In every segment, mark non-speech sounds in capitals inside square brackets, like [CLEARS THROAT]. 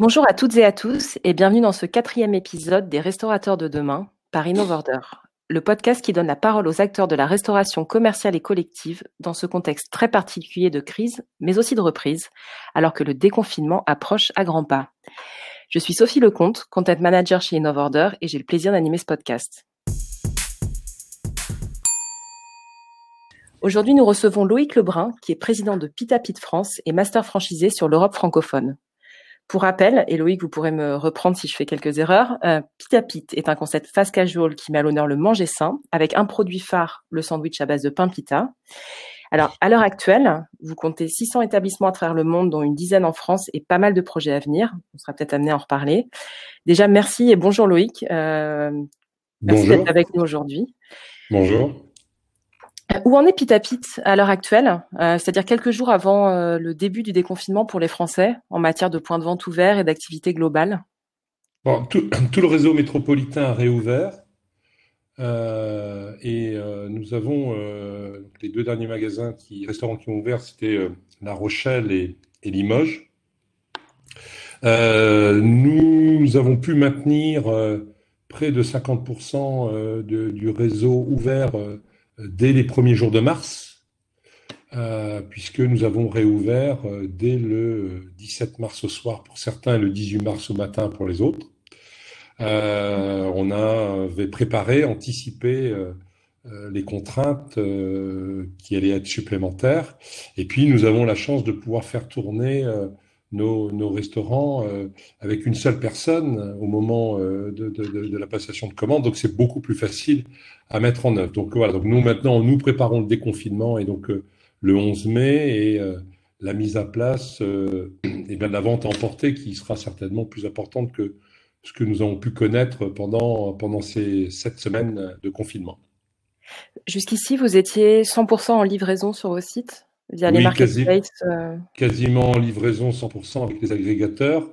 Bonjour à toutes et à tous et bienvenue dans ce quatrième épisode des Restaurateurs de demain par InnoVorder, le podcast qui donne la parole aux acteurs de la restauration commerciale et collective dans ce contexte très particulier de crise, mais aussi de reprise, alors que le déconfinement approche à grands pas. Je suis Sophie Lecomte, content manager chez InnoVorder et j'ai le plaisir d'animer ce podcast. Aujourd'hui, nous recevons Loïc Lebrun, qui est président de Pita Pit France et master franchisé sur l'Europe francophone. Pour rappel, et Loïc, vous pourrez me reprendre si je fais quelques erreurs, euh, Pita Pit est un concept fast casual qui met à l'honneur le manger sain, avec un produit phare, le sandwich à base de pain pita. Alors, à l'heure actuelle, vous comptez 600 établissements à travers le monde, dont une dizaine en France, et pas mal de projets à venir. On sera peut-être amené à en reparler. Déjà, merci et bonjour Loïc. Euh, merci d'être avec nous aujourd'hui. Bonjour. Où en est Pitapit à l'heure actuelle, euh, c'est-à-dire quelques jours avant euh, le début du déconfinement pour les Français en matière de points de vente ouverts et d'activités globales bon, [CLEARS THROAT] tout, le réseau métropolitain a réouvert euh, et nous avons les deux derniers magasins, qui, restaurants qui ont ouvert, c'était La Rochelle et, Limoges. nous avons pu maintenir près de 50% de, du réseau ouvert dès les premiers jours de mars, euh, puisque nous avons réouvert euh, dès le 17 mars au soir pour certains et le 18 mars au matin pour les autres. Euh, on avait préparé, anticipé les contraintes qui allaient être supplémentaires. Et puis, nous avons la chance de pouvoir faire tourner nos, restaurants avec une seule personne au moment de, de, la passation de commande. Donc, c'est beaucoup plus facile à mettre en œuvre. Donc voilà, donc nous maintenant, nous préparons le déconfinement et donc euh, le 11 mai et euh, la mise à place euh, et bien la vente emportée qui sera certainement plus importante que ce que nous avons pu connaître pendant, pendant ces sept semaines de confinement. Jusqu'ici, vous étiez 100% en livraison sur vos sites? Via les marketplaces Quasiment en livraison 100% avec les agrégateurs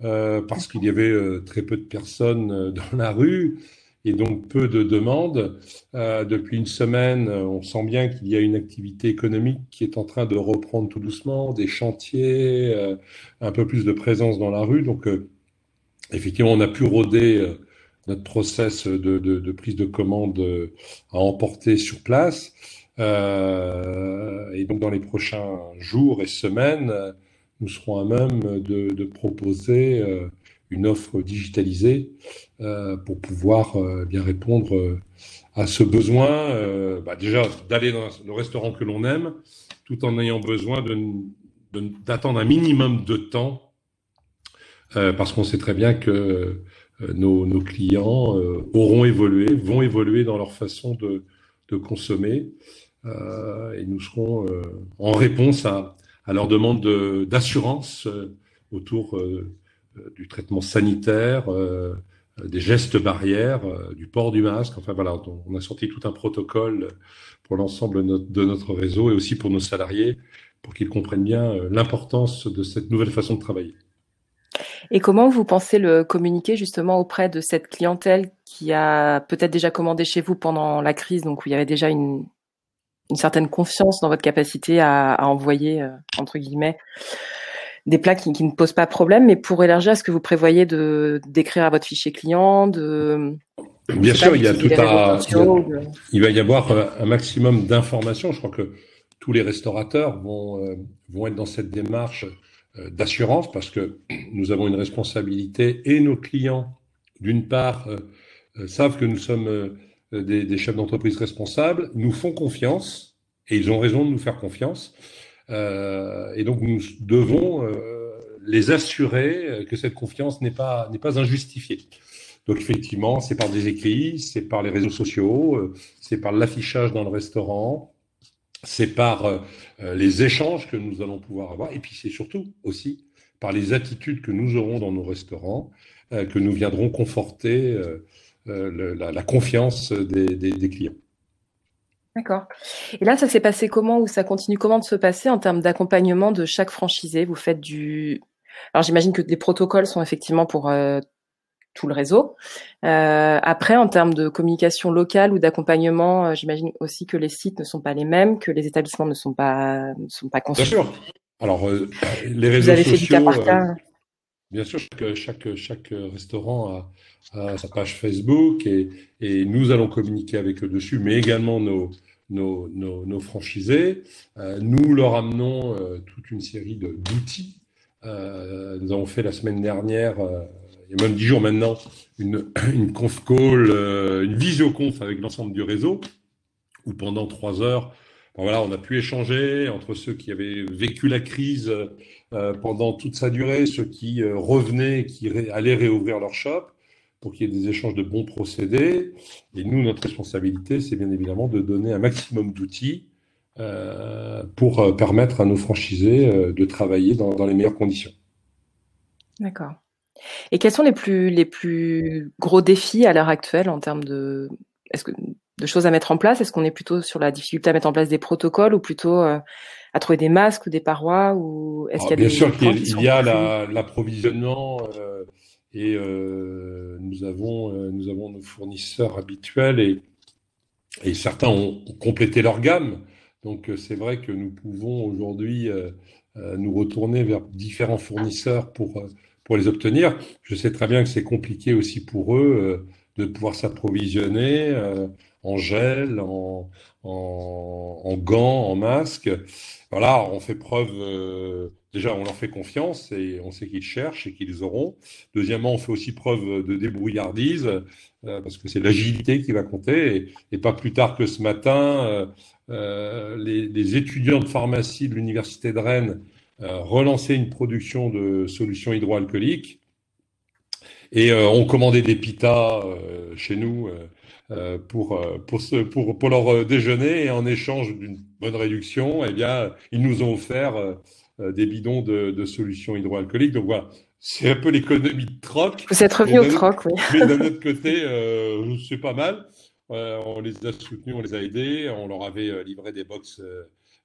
parce qu'il y avait très peu de personnes dans la rue et donc peu de demandes. Euh, depuis une semaine, on sent bien qu'il y a une activité économique qui est en train de reprendre tout doucement, des chantiers, euh, un peu plus de présence dans la rue. Donc, euh, effectivement, on a pu rôder notre process de, de, de, prise de commande à emporter sur place. Et donc, dans les prochains jours et semaines, nous serons à même de, de proposer une offre digitalisée euh, pour pouvoir euh, bien répondre euh, à ce besoin, bah déjà d'aller dans le restaurant que l'on aime, tout en ayant besoin d'attendre un minimum de temps, parce qu'on sait très bien que nos, nos, clients auront évolué, vont évoluer dans leur façon de, de consommer, et nous serons en réponse à, à leur demande d'assurance autour euh, du traitement sanitaire, euh, des gestes barrières, euh, du port du masque. Enfin voilà, on a sorti tout un protocole pour l'ensemble de notre réseau et aussi pour nos salariés pour qu'ils comprennent bien l'importance de cette nouvelle façon de travailler. Et comment vous pensez le communiquer justement auprès de cette clientèle qui a peut-être déjà commandé chez vous pendant la crise, donc où il y avait déjà une, certaine confiance dans votre capacité à, à envoyer, entre guillemets, des plats qui, ne posent pas problème, mais pour élargir, est-ce que vous prévoyez de d'écrire à votre fichier client, de Bien sûr, il y a tout à, il, va y avoir euh, un maximum d'informations. Je crois que tous les restaurateurs vont euh, vont être dans cette démarche euh, d'assurance parce que nous avons une responsabilité et nos clients, d'une part, savent que nous sommes des, des chefs d'entreprise responsables, nous font confiance et ils ont raison de nous faire confiance. Euh, et donc nous devons euh, les assurer que cette confiance n'est pas n'est pas injustifiée. Donc effectivement, c'est par des écrits, c'est par les réseaux sociaux, euh, c'est par l'affichage dans le restaurant, c'est par les échanges que nous allons pouvoir avoir, et puis c'est surtout aussi par les attitudes que nous aurons dans nos restaurants, que nous viendrons conforter la, la, confiance des, des, des clients. D'accord. Et là, ça s'est passé comment ou ça continue comment de se passer en termes d'accompagnement de chaque franchisé? Vous faites du. Alors, j'imagine que des protocoles sont effectivement pour euh, tout le réseau. Euh, après, en termes de communication locale ou d'accompagnement, euh, j'imagine aussi que les sites ne sont pas les mêmes, que les établissements ne sont pas ne sont pas conçus. Bien sûr. Alors, les réseaux Vous avez sociaux. Fait du cas par cas. Bien sûr, chaque, restaurant a, sa page Facebook et, nous allons communiquer avec eux dessus, mais également nos, franchisés. Euh, nous leur amenons euh, toute une série d'outils. Euh, nous avons fait la semaine dernière, il y a même dix jours maintenant, une, [COUGHS] une conf call, une visioconf avec l'ensemble du réseau, où pendant trois heures, voilà, on a pu échanger entre ceux qui avaient vécu la crise euh, pendant toute sa durée, ceux qui euh, revenaient, qui allaient réouvrir leur shop, pour qu'il y ait des échanges de bons procédés. Et nous, notre responsabilité, c'est bien évidemment de donner un maximum d'outils euh, pour permettre à nos franchisés de travailler dans, dans les meilleures conditions. D'accord. Et quels sont les plus, les plus gros défis à l'heure actuelle en termes de, est-ce que, de choses à mettre en place? Est-ce qu'on est plutôt sur la difficulté à mettre en place des protocoles ou plutôt euh, à trouver des masques ou des parois ou est-ce qu'il y a bien des sûr qu'il y, a l'approvisionnement euh, et euh, nous avons euh, nous avons nos fournisseurs habituels et et certains ont, ont complété leur gamme. Donc euh, c'est vrai que nous pouvons aujourd'hui euh, nous retourner vers différents fournisseurs pour pour les obtenir. Je sais très bien que c'est compliqué aussi pour eux de pouvoir s'approvisionner en gel, en, en, en, gants, en masque. Voilà, on fait preuve, euh, déjà on leur fait confiance et on sait qu'ils cherchent et qu'ils auront. Deuxièmement, on fait aussi preuve de débrouillardise euh, parce que c'est l'agilité qui va compter et, et, pas plus tard que ce matin, euh, euh les, les, étudiants de pharmacie de l'université de Rennes euh, relançaient une production de solutions hydroalcooliques et euh, ont commandé des pitas chez nous euh, pour, euh, pour, ce, pour, pour leur euh, déjeuner et en échange d'une bonne réduction, eh bien, ils nous ont offert des bidons de, de solutions hydroalcooliques. Donc voilà, c'est un peu l'économie de troc. Vous êtes revenu au troc, oui. Mais d'un [LAUGHS] autre côté, euh, c'est pas mal. Euh, on les a soutenus, on les a aidés. On leur avait livré des box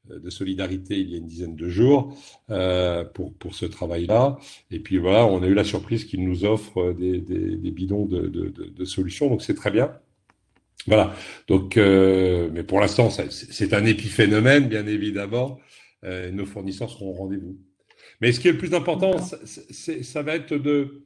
de solidarité il y a une dizaine de jours euh, pour, pour ce travail-là. Et puis voilà, on a eu la surprise qu'ils nous offrent des, des, des bidons de, de, de, de solutions. Donc c'est très bien. Voilà. Donc, euh, mais pour l'instant, c'est un épiphénomène, bien évidemment. Euh, nos fournisseurs seront au rendez-vous. Mais ce qui est le plus important, c'est, ça va être de,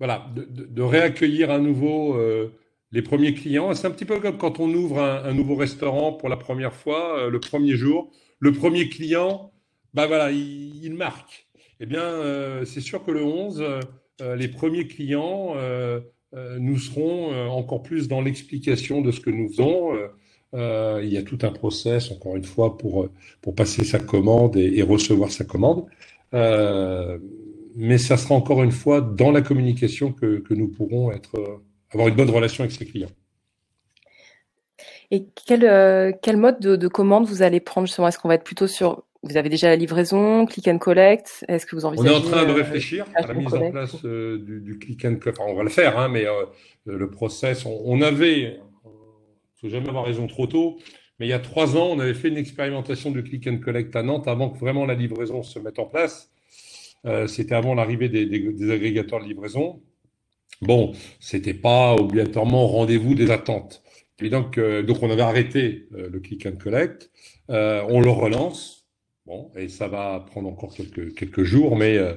voilà, de réaccueillir à nouveau euh, les premiers clients. C'est un petit peu comme quand on ouvre un, nouveau restaurant pour la première fois, euh, le premier jour. Le premier client, bah voilà, il, marque. Eh bien, euh, c'est sûr que le 11, euh, les premiers clients nous serons encore plus dans l'explication de ce que nous faisons. Il y a tout un process, encore une fois, pour, pour passer sa commande et, et recevoir sa commande. mais ça sera encore une fois dans la communication que, que nous pourrons être, avoir une bonne relation avec ses clients. Et quel, euh, quel mode de, de, commande vous allez prendre justement? Est-ce qu'on va être plutôt sur vous avez déjà la livraison, click and collect? Est-ce que vous envisagez On est en train de euh, réfléchir à la mise en place euh, du, du, click and collect. Enfin, on va le faire, hein, mais euh, le process, on, on avait, il faut jamais avoir raison trop tôt, mais il y a trois ans, on avait fait une expérimentation de click and collect à Nantes avant que vraiment la livraison se mette en place. Euh, c'était avant l'arrivée des, des, des, agrégateurs de livraison. Bon, c'était pas obligatoirement rendez-vous des attentes. Et donc, euh, donc on avait arrêté euh, le click and collect. on le relance Bon, et ça va prendre encore quelques, quelques jours, mais euh,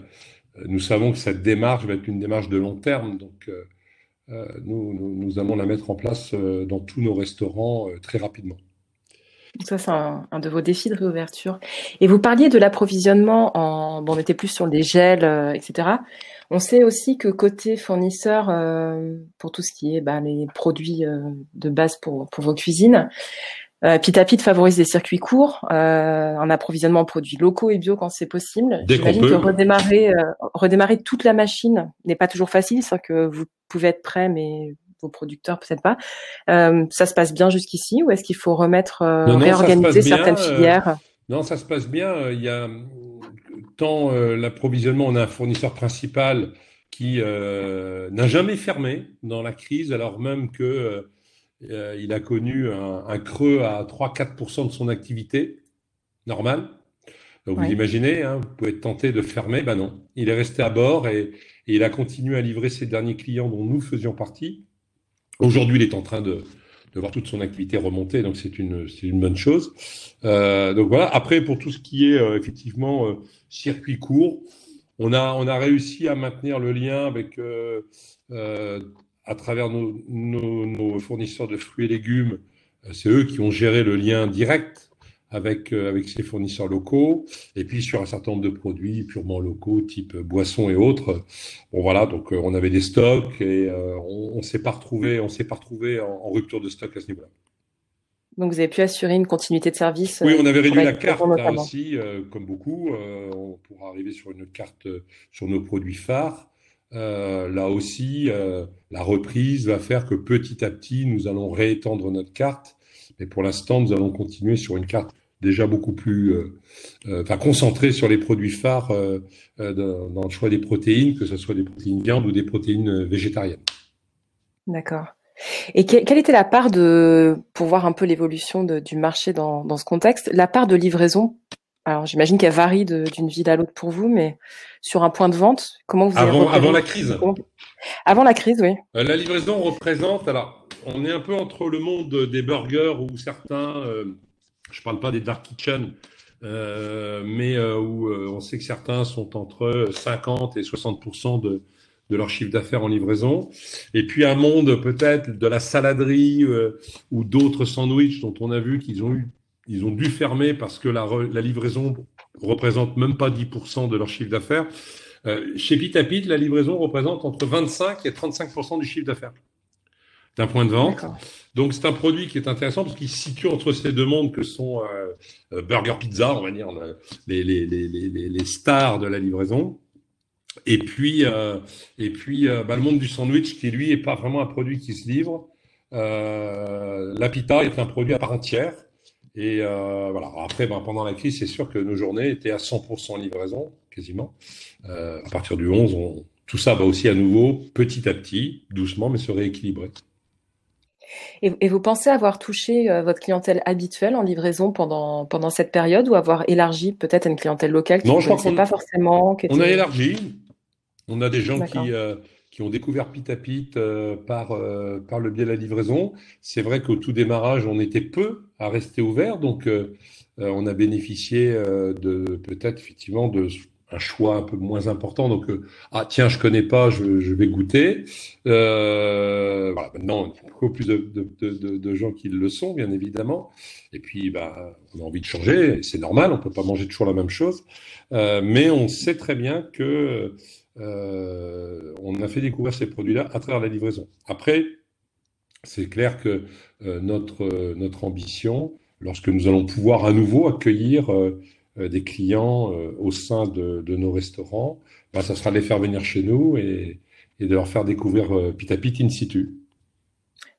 nous savons que cette démarche va être une démarche de long terme. Donc, euh, euh nous, nous, allons la mettre en place euh, dans tous nos restaurants euh, très rapidement. Ça, c'est un, un, de vos défis de réouverture. Et vous parliez de l'approvisionnement en. Bon, on était plus sur des gels, etc. On sait aussi que côté fournisseur, pour tout ce qui est bah, les produits de base pour, pour vos cuisines, euh, Pitapit favorise des circuits courts, euh, un approvisionnement en produits locaux et bio quand c'est possible. J'imagine que redémarrer, euh, redémarrer toute la machine n'est pas toujours facile, c'est que vous pouvez être prêt, mais vos producteurs peut-être pas. Euh, ça se passe bien jusqu'ici ou est-ce qu'il faut remettre, euh, non, non, réorganiser certaines bien, filières? Non, ça se passe bien. Il y a tant l'approvisionnement, on a un fournisseur principal qui n'a jamais fermé dans la crise, alors même que euh, il a connu un, un creux à 3-4% de son activité normale. Ouais. vous imaginez, hein, vous pouvez être tenté de fermer, ben non. Il est resté à bord et, et, il a continué à livrer ses derniers clients dont nous faisions partie. Aujourd'hui, il est en train de, de voir toute son activité remonter, donc c'est une, une bonne chose. Euh, donc voilà. Après, pour tout ce qui est euh, effectivement euh, circuit court, On a, on a réussi à maintenir le lien avec, à travers nos, nos, fournisseurs de fruits et légumes. C'est eux qui ont géré le lien direct avec, euh, avec ses fournisseurs locaux, et puis sur un certain nombre de produits purement locaux, type boissons et autres. Bon voilà, donc euh, on avait des stocks et euh, on, on s'est pas retrouvé, on s'est pas retrouvé en, rupture de stock à ce niveau-là. Donc vous avez pu assurer une continuité de service. Oui, on avait réduit la carte là aussi, comme beaucoup, euh, pour arriver sur une carte sur nos produits phares. là aussi, la reprise va faire que petit à petit, nous allons réétendre notre carte mais pour l'instant, nous allons continuer sur une carte déjà beaucoup plus, euh, euh, enfin sur les produits phares euh, dans, le choix des protéines, que ce soit des protéines viande ou des protéines végétariennes. D'accord. Et quelle était la part de, pour voir un peu l'évolution du marché dans, dans, ce contexte, la part de livraison? Alors j'imagine qu'elle varie d'une ville à l'autre pour vous, mais sur un point de vente, comment vous avez avant, avant la crise Avant la crise, oui. la livraison représente alors on est un peu entre le monde des burgers où certains, euh, je ne parle pas des dark kitchen, euh, mais euh, où on sait que certains sont entre 50 et 60 de, de leur chiffre d'affaires en livraison. Et puis un monde peut-être de la saladerie ou d'autres sandwichs dont on a vu qu'ils ont eu, ils ont dû fermer parce que la, la livraison représente même pas 10% de leur chiffre d'affaires. chez Pitapit, la livraison représente entre 25 et 35% du chiffre d'affaires d'un point de vente. Donc c'est un produit qui est intéressant parce qu'il se situe entre ces deux mondes que sont euh, euh, burger, pizza, on va dire les, les, les, les, stars de la livraison. Et puis euh, et puis bah, le monde du sandwich qui lui est pas vraiment un produit qui se livre. la pita est un produit à part entière. Et voilà. Après, ben, pendant la crise, c'est sûr que nos journées étaient à 100% livraison, quasiment. à partir du 11, on, tout ça va aussi à nouveau, petit à petit, doucement, mais se rééquilibrer. Et, vous pensez avoir touché euh, votre clientèle habituelle en livraison pendant, pendant cette période ou avoir élargi peut-être à une clientèle locale qui ne pas forcément On a élargi. On a des gens qui, euh, qui ont découvert Pit à Pit euh, par, par le biais de la livraison. C'est vrai qu'au tout démarrage, on était peu à rester ouvert, donc on a bénéficié de peut-être effectivement de un choix un peu moins important. Donc, euh, ah tiens, je connais pas, je, je vais goûter. Euh, voilà, maintenant, il y a beaucoup plus de, de, de, de, gens qui le sont, bien évidemment. Et puis, bah, on a envie de changer, c'est normal, on peut pas manger toujours la même chose. Euh, mais on sait très bien que euh, on a fait découvrir ces produits-là à travers la livraison. Après, c'est clair que euh, notre, notre ambition, lorsque nous allons pouvoir à nouveau accueillir euh, des clients euh, au sein de, nos restaurants, bah, ça sera de les faire venir chez nous et, de leur faire découvrir euh, Pit à Pit in situ.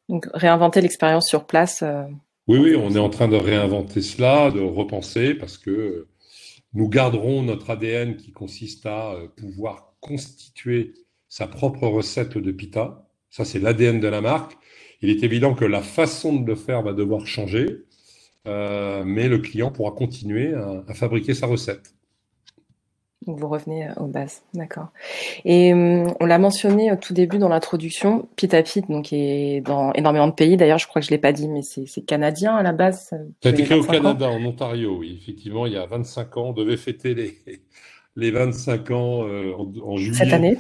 Donc réinventer l'expérience sur place. Oui, oui, on est en train de réinventer cela, de repenser, parce que nous garderons notre ADN qui consiste à pouvoir constituer sa propre recette de pita. Ça, c'est l'ADN de la marque. Il est évident que la façon de le faire va devoir changer. Euh, mais le client pourra continuer à, fabriquer sa recette. Donc vous revenez euh, aux bases, d'accord. Et hum, on l'a mentionné au tout début dans l'introduction, Pit à Pit, donc est dans énormément de pays. D'ailleurs, je crois que je l'ai pas dit, mais c'est canadien à la base. Ça a été créé au Canada, en Ontario, oui. Effectivement, il y a 25 ans, on devait fêter les, les 25 ans euh, en, juillet. Cette année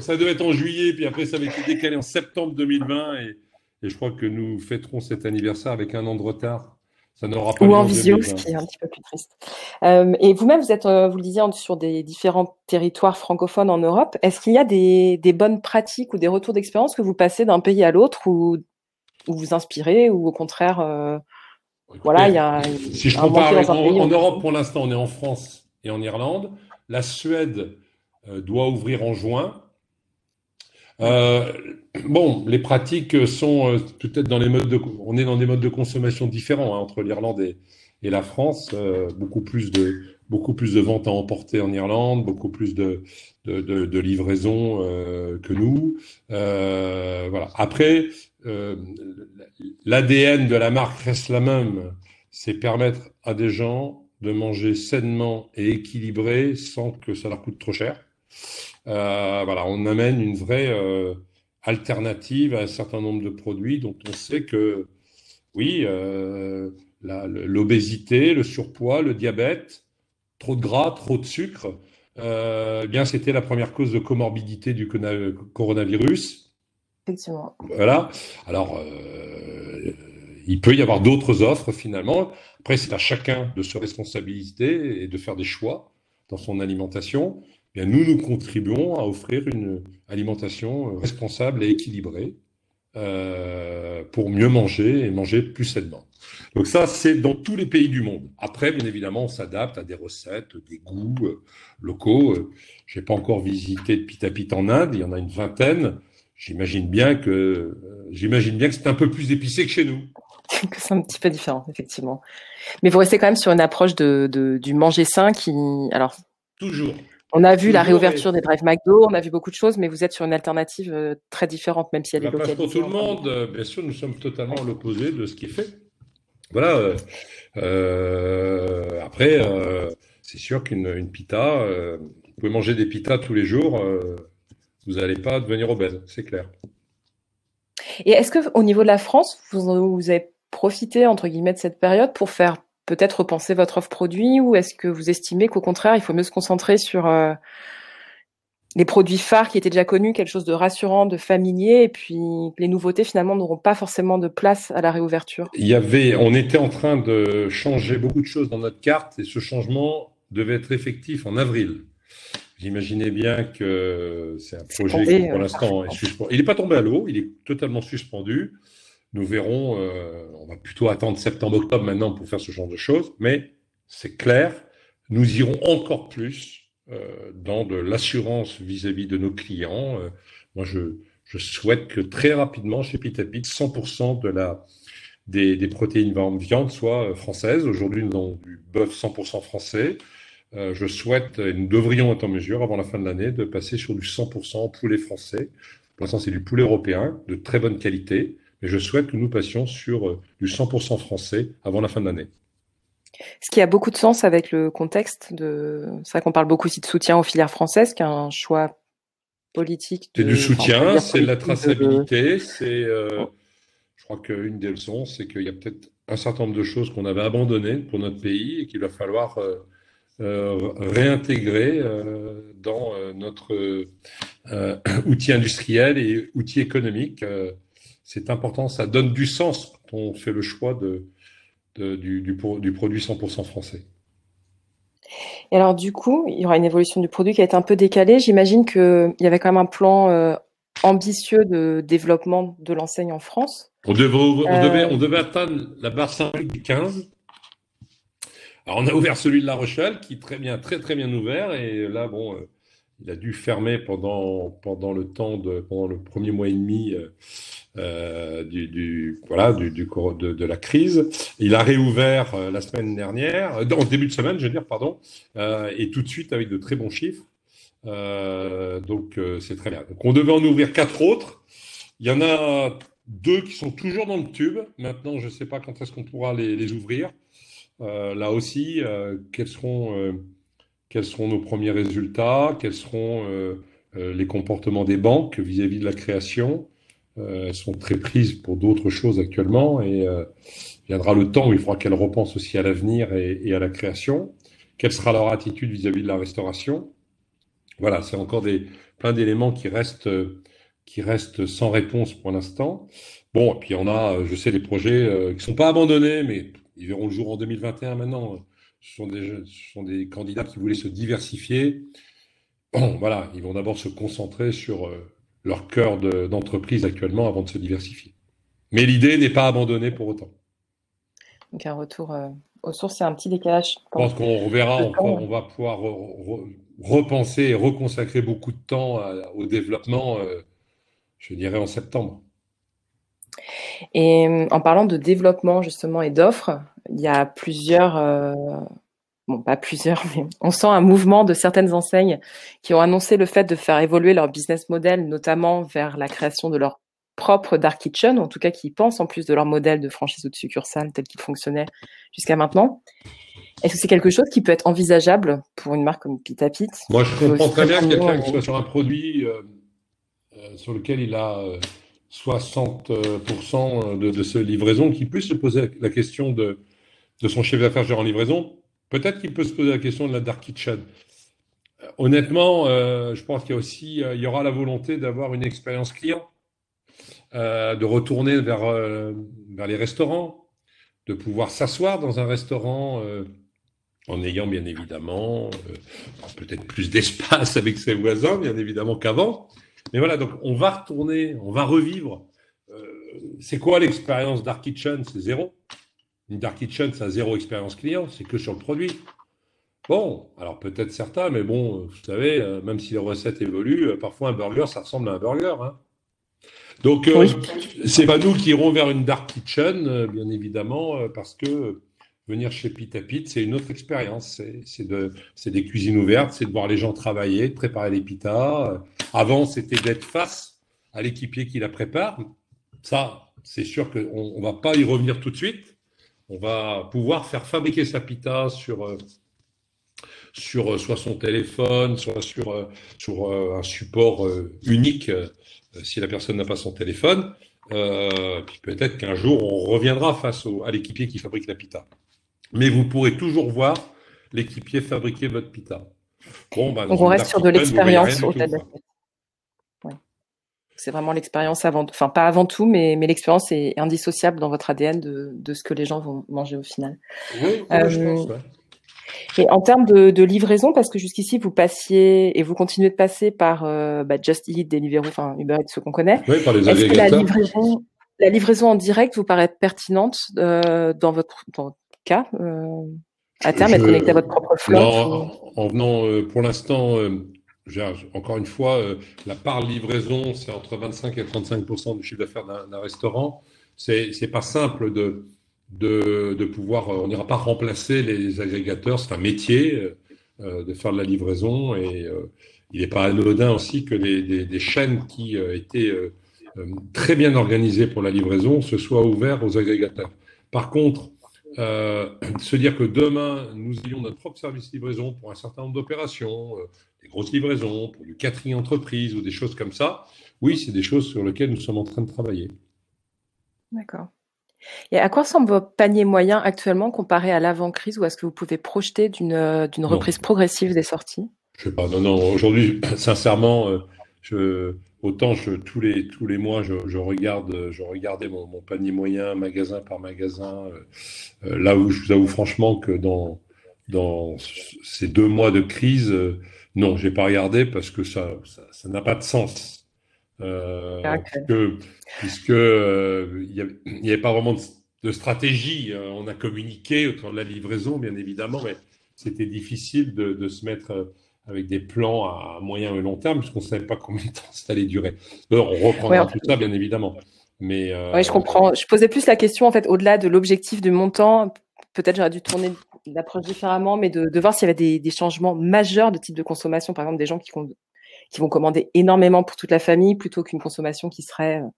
Ça devait être en juillet, puis après ça avait été décalé en septembre 2020 et et je crois que nous fêterons cet anniversaire avec un an de retard. Ça n'aura pas Ou en visio, ce qui est un petit peu plus triste. Euh, et vous-même, vous êtes, euh, vous le disiez, sur des différents territoires francophones en Europe. Est-ce qu'il y a des, des, bonnes pratiques ou des retours d'expérience que vous passez d'un pays à l'autre ou, ou vous inspirez ou au contraire, euh, voilà, il y a. Si je compare en, en, Europe, pour l'instant, on est en France et en Irlande. La Suède euh, doit ouvrir en juin. Euh, bon, les pratiques sont euh, peut-être dans les modes de, on est dans des modes de consommation différents hein, entre l'Irlande et, et, la France. Euh, beaucoup plus de beaucoup plus de ventes à emporter en Irlande, beaucoup plus de de, de, de livraison euh, que nous. voilà. Après, l'ADN de la marque reste la même. C'est permettre à des gens de manger sainement et équilibré sans que ça leur coûte trop cher. Euh, voilà, on amène une vraie euh, alternative à un certain nombre de produits dont on sait que, oui, euh, l'obésité, le surpoids, le diabète, trop de gras, trop de sucre, eh bien c'était la première cause de comorbidité du coronavirus. Effectivement. Voilà. Alors, il peut y avoir d'autres offres finalement. Après, c'est à chacun de se responsabiliser et de faire des choix dans son alimentation. Eh bien, nous, nous contribuons à offrir une alimentation responsable et équilibrée euh, pour mieux manger et manger plus sainement. Donc ça, c'est dans tous les pays du monde. Après, bien évidemment, on s'adapte à des recettes, des goûts euh, locaux. Je n'ai pas encore visité de pit en Inde, il y en a une vingtaine. J'imagine bien que euh, j'imagine bien que c'est un peu plus épicé que chez nous. [LAUGHS] c'est un petit peu différent, effectivement. Mais vous restez quand même sur une approche de, de du manger sain qui, alors toujours on a vu la réouverture des drive McDo, on a vu beaucoup de choses, mais vous êtes sur une alternative euh, très différente, même si elle est bah, localisée. Pour tout le monde, euh, bien sûr, nous sommes totalement à l'opposé de ce qui est fait. Voilà. Euh, après, c'est sûr qu'une pita, vous pouvez manger des pitas tous les jours, vous n'allez pas devenir obèse, c'est clair. Et est-ce que au niveau de la France, vous, vous avez profité entre guillemets de cette période pour faire peut-être repenser votre offre produit ou est-ce que vous estimez qu'au contraire, il faut mieux se concentrer sur euh, les produits phares qui étaient déjà connus, quelque chose de rassurant, de familier, et puis les nouveautés finalement n'auront pas forcément de place à la réouverture? Il y avait, on était en train de changer beaucoup de choses dans notre carte et ce changement devait être effectif en avril. J'imaginais bien que c'est un projet qui, pour euh, l'instant, est suspendu. Il n'est pas tombé à l'eau, il est totalement suspendu. Nous verrons, euh, on va plutôt attendre septembre-octobre maintenant pour faire ce genre de choses, mais c'est clair, nous irons encore plus euh, dans de l'assurance vis-à-vis de nos clients. Euh, moi, je, je, souhaite que très rapidement, chez Pitapit, 100% de la, des, des protéines viande soient françaises. Aujourd'hui, nous avons du bœuf 100% français. Euh, je souhaite, et nous devrions être en mesure, avant la fin de l'année, de passer sur du 100% poulet français. Pour l'instant, c'est du poulet européen de très bonne qualité mais je souhaite que nous passions sur euh, du 100% français avant la fin de l'année. Ce qui a beaucoup de sens avec le contexte de. C'est vrai qu'on parle beaucoup aussi de soutien aux filières françaises, qui est un choix politique. C'est du soutien, c'est de la traçabilité, c'est. Euh, je crois qu'une des leçons, c'est qu'il y a peut-être un certain nombre de choses qu'on avait abandonnées pour notre pays et qu'il va falloir euh, réintégrer dans notre [CLEARS THROAT] outil industriel et outil économique c'est important, ça donne du sens quand on fait le choix de, du, du, produit 100% français. Et alors du coup, il y aura une évolution du produit qui a été un peu décalée. J'imagine qu'il y avait quand même un plan euh, ambitieux de développement de l'enseigne en France. On devait, on, euh, devait, atteindre la barre symbolique du 15. Alors on a ouvert celui de La Rochelle, qui est très bien, très très bien ouvert. Et là, bon, euh, il a dû fermer pendant, pendant le temps de, pendant le premier mois et demi euh, du, du, voilà, du, du de, de, la crise. Il a réouvert euh, la semaine dernière, euh, en début de semaine, je veux dire, pardon, et tout de suite avec de très bons chiffres. Donc c'est très bien. Donc on devait en ouvrir quatre autres. Il y en a deux qui sont toujours dans le tube. Maintenant, je ne sais pas quand est-ce qu'on pourra les, ouvrir. là aussi, quels seront quels seront nos premiers résultats, quels seront les comportements des banques vis-à-vis de la création? Euh, elles sont très prises pour d'autres choses actuellement et viendra le temps où il faudra qu'elles repensent aussi à l'avenir et, à la création. Quelle sera leur attitude vis-à-vis de la restauration? Voilà, c'est encore des, plein d'éléments qui restent, qui restent sans réponse pour l'instant. Bon, et puis on a, je sais, des projets qui sont pas abandonnés, mais ils verront le jour en 2021 maintenant ce sont des, ce sont des candidats qui voulaient se diversifier. Bon, voilà, ils vont d'abord se concentrer sur euh, leur cœur d'entreprise actuellement avant de se diversifier. Mais l'idée n'est pas abandonnée pour autant. Donc un retour euh, aux sources, c'est un petit décalage. Je pense qu'on reverra, on, va pouvoir repenser et reconsacrer beaucoup de temps au développement, euh, je dirais en septembre. Et en parlant de développement justement et d'offres, il y a plusieurs, euh, bon pas plusieurs, mais on sent un mouvement de certaines enseignes qui ont annoncé le fait de faire évoluer leur business model, notamment vers la création de leur propre dark kitchen, ou en tout cas qui pensent en plus de leur modèle de franchise ou de succursale tel qu'il fonctionnait jusqu'à maintenant. Est-ce que c'est quelque chose qui peut être envisageable pour une marque comme Pita Pit Moi, je comprends très bien quelqu'un qui soit sur un produit euh, euh, sur lequel il a 60% de, de ce livraison, qui puisse se poser la question de de son chef d'affaires gérant livraison, peut-être qu'il peut se poser la question de la dark kitchen. honnêtement, je pense qu'il y a aussi, y aura la volonté d'avoir une expérience client, de retourner vers les restaurants, de pouvoir s'asseoir dans un restaurant en ayant bien évidemment peut-être plus d'espace avec ses voisins, bien évidemment qu'avant. Mais voilà, donc on va retourner, on va revivre. c'est quoi l'expérience Dark Kitchen? C'est zéro. Une Dark Kitchen, ça a zéro expérience client, c'est que sur le produit. Bon, alors peut-être certains, mais bon, vous savez, euh, même si les recettes évoluent, euh, parfois un burger, ça ressemble à un burger. Hein. Donc, euh, c'est pas nous qui irons vers une dark kitchen, bien évidemment, parce que venir chez Pita Pit, c'est une autre expérience. C'est de, des cuisines ouvertes, c'est de voir les gens travailler, de préparer les pitas. Avant, c'était d'être face à l'équipier qui la prépare. Ça, c'est sûr qu'on ne va pas y revenir tout de suite. On va pouvoir faire fabriquer sa pita sur sur euh, soit son téléphone, soit sur, euh, sur euh, un support unique si la personne n'a pas son téléphone. puis peut-être qu'un jour, on reviendra face à l'équipier qui fabrique la pita. Mais vous pourrez toujours voir l'équipier fabriquer votre pita. Bon, bah, on reste sur de l'expérience au C'est vraiment l'expérience avant, enfin pas avant tout, mais, mais l'expérience est indissociable dans votre ADN de, de, ce que les gens vont manger au final. Oui, je pense. Et en termes de, livraison, parce que jusqu'ici vous passiez et vous continuez de passer par euh, bah, Just Eat, Deliveroo, enfin Uber Eats, ce qu'on connaît. Oui, par les agrégateurs. la livraison, en direct vous paraît pertinente euh, dans, votre, cas euh, à terme, être connecté à votre propre flotte en, venant, pour l'instant, encore une fois, la part livraison, c'est entre 25 et 35 du chiffre d'affaires d'un restaurant. C'est pas simple de de, pouvoir, euh, on n'ira pas remplacer les agrégateurs, c'est un métier euh, euh, de faire de la livraison et il n'est pas anodin aussi que des chaînes qui étaient très bien organisées pour la livraison se soient ouvertes aux agrégateurs. Par contre, euh, [CLEARS THROAT] se dire que demain, nous ayons notre propre service livraison pour un certain nombre d'opérations, des grosses livraisons, pour du catering entreprise ou des choses comme ça, oui, c'est des choses sur lesquelles nous sommes en train de travailler. D'accord. Et à quoi ressemble votre panier moyen actuellement comparé à l'avant-crise ou est-ce que vous pouvez projeter d'une euh, d'une reprise progressive des sorties? Je sais pas. Non, non. Aujourd'hui, [CLEARS THROAT] sincèrement, euh, je, autant je, tous les tous les mois, je, je regarde, je regardais mon, mon, panier moyen magasin par magasin. Euh, là où je vous avoue franchement que dans dans ces deux mois de crise, non, j'ai pas regardé parce que ça ça n'a pas de sens. Euh, puisque euh, il n'y avait pas vraiment de, stratégie. Euh, on a communiqué autour de la livraison, bien évidemment, mais c'était difficile de, de, se mettre avec des plans à moyen et long terme, puisqu'on ne savait pas combien de temps [LAUGHS] ça allait durer. Alors, on reprendra tout ça, bien évidemment. Mais oui, je comprends. Je posais plus la question, en fait, au-delà de l'objectif du montant. Peut-être j'aurais dû tourner l'approche différemment, mais de, de voir s'il y avait des, des, changements majeurs de type de consommation, par exemple des gens qui, qui vont commander énormément pour toute la famille plutôt qu'une consommation qui serait euh,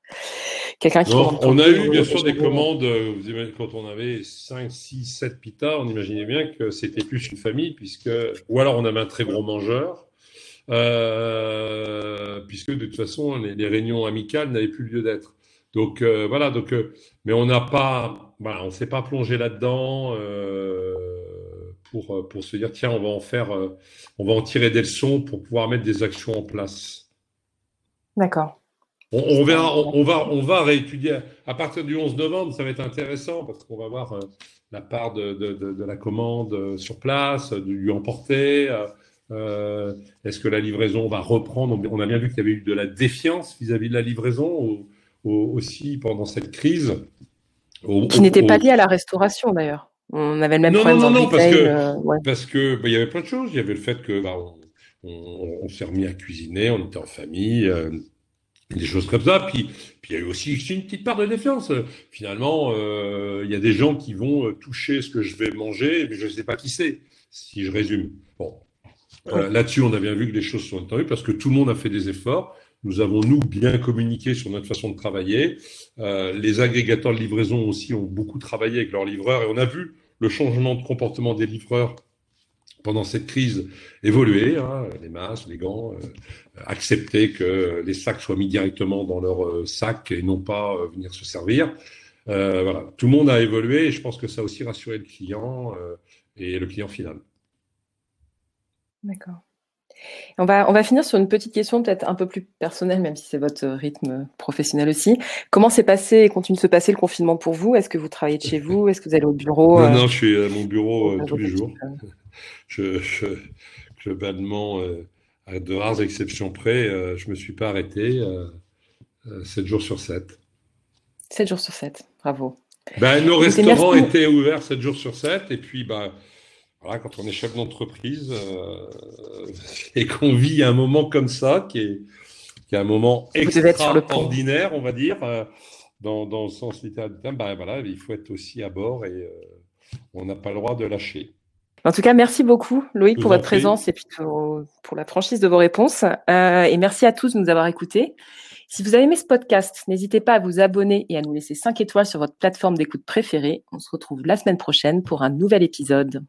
quelqu'un qui. on a eu bien sûr des commandes. Euh, vous imaginez quand on avait 5, 6, 7 pitas, on imaginait bien que c'était plus une famille puisque ou alors on avait un très gros mangeur. Euh, puisque de toute façon les, réunions amicales n'avaient plus lieu d'être. Donc voilà, donc mais on n'a pas, voilà, on s'est pas plongé là-dedans. Euh, pour, euh, pour se dire tiens, on va en faire, euh, on va en tirer des leçons pour pouvoir mettre des actions en place. D'accord. On, verra, on, va, on va réétudier à partir du 11 novembre, ça va être intéressant parce qu'on va voir euh, la part de, de, de, la commande sur place, du emporter. Est-ce que la livraison va reprendre? On a bien vu qu'il y avait eu de la défiance vis-à-vis de la livraison aussi pendant cette crise. Qui n'était pas liée à la restauration d'ailleurs. On avait le même non, problème. Non, non, non, parce que, euh, parce que bah, il y avait plein de choses. Il y avait le fait que bah, on, s'est remis à cuisiner, on était en famille, euh, des choses comme ça. Puis, puis il y a eu aussi une petite part de défiance. Finalement, euh, il y a des gens qui vont toucher ce que je vais manger, mais je ne sais pas qui c'est, si je résume. Bon, là-dessus, on a bien vu que les choses sont entendues parce que tout le monde a fait des efforts. Nous avons, nous, bien communiqué sur notre façon de travailler. Euh, les agrégateurs de livraison aussi ont beaucoup travaillé avec leurs livreurs et on a vu le changement de comportement des livreurs pendant cette crise évoluer, hein, les masques, les gants, euh, accepter que les sacs soient mis directement dans leur euh, sac et non pas euh, venir se servir. voilà, tout le monde a évolué et je pense que ça a aussi rassuré le client et le client final. D'accord. On va, on va finir sur une petite question peut-être un peu plus personnelle, même si c'est votre rythme professionnel aussi. Comment s'est passé et continue de se passer le confinement pour vous? Est-ce que vous travaillez de chez vous? Est-ce que vous allez au bureau Non, non, je suis à mon bureau tous les jours. Je, je, globalement, à de rares exceptions près, je ne me suis pas arrêté 7 jours sur 7. 7 jours sur 7, bravo. Ben, nos restaurants étaient ouverts 7 jours sur 7 et puis ben, voilà, quand on est chef d'entreprise euh, [LAUGHS] et qu'on vit un moment comme ça, qui est, qui est un moment extraordinaire, on va dire, euh, dans, dans, le sens littéral du terme, ben, voilà, il faut être aussi à bord et euh, on n'a pas le droit de lâcher. En tout cas, merci beaucoup, Loïc, pour votre présence et puis pour, pour, la franchise de vos réponses. et merci à tous de nous avoir écoutés. Si vous avez aimé ce podcast, n'hésitez pas à vous abonner et à nous laisser 5 étoiles sur votre plateforme d'écoute préférée. On se retrouve la semaine prochaine pour un nouvel épisode.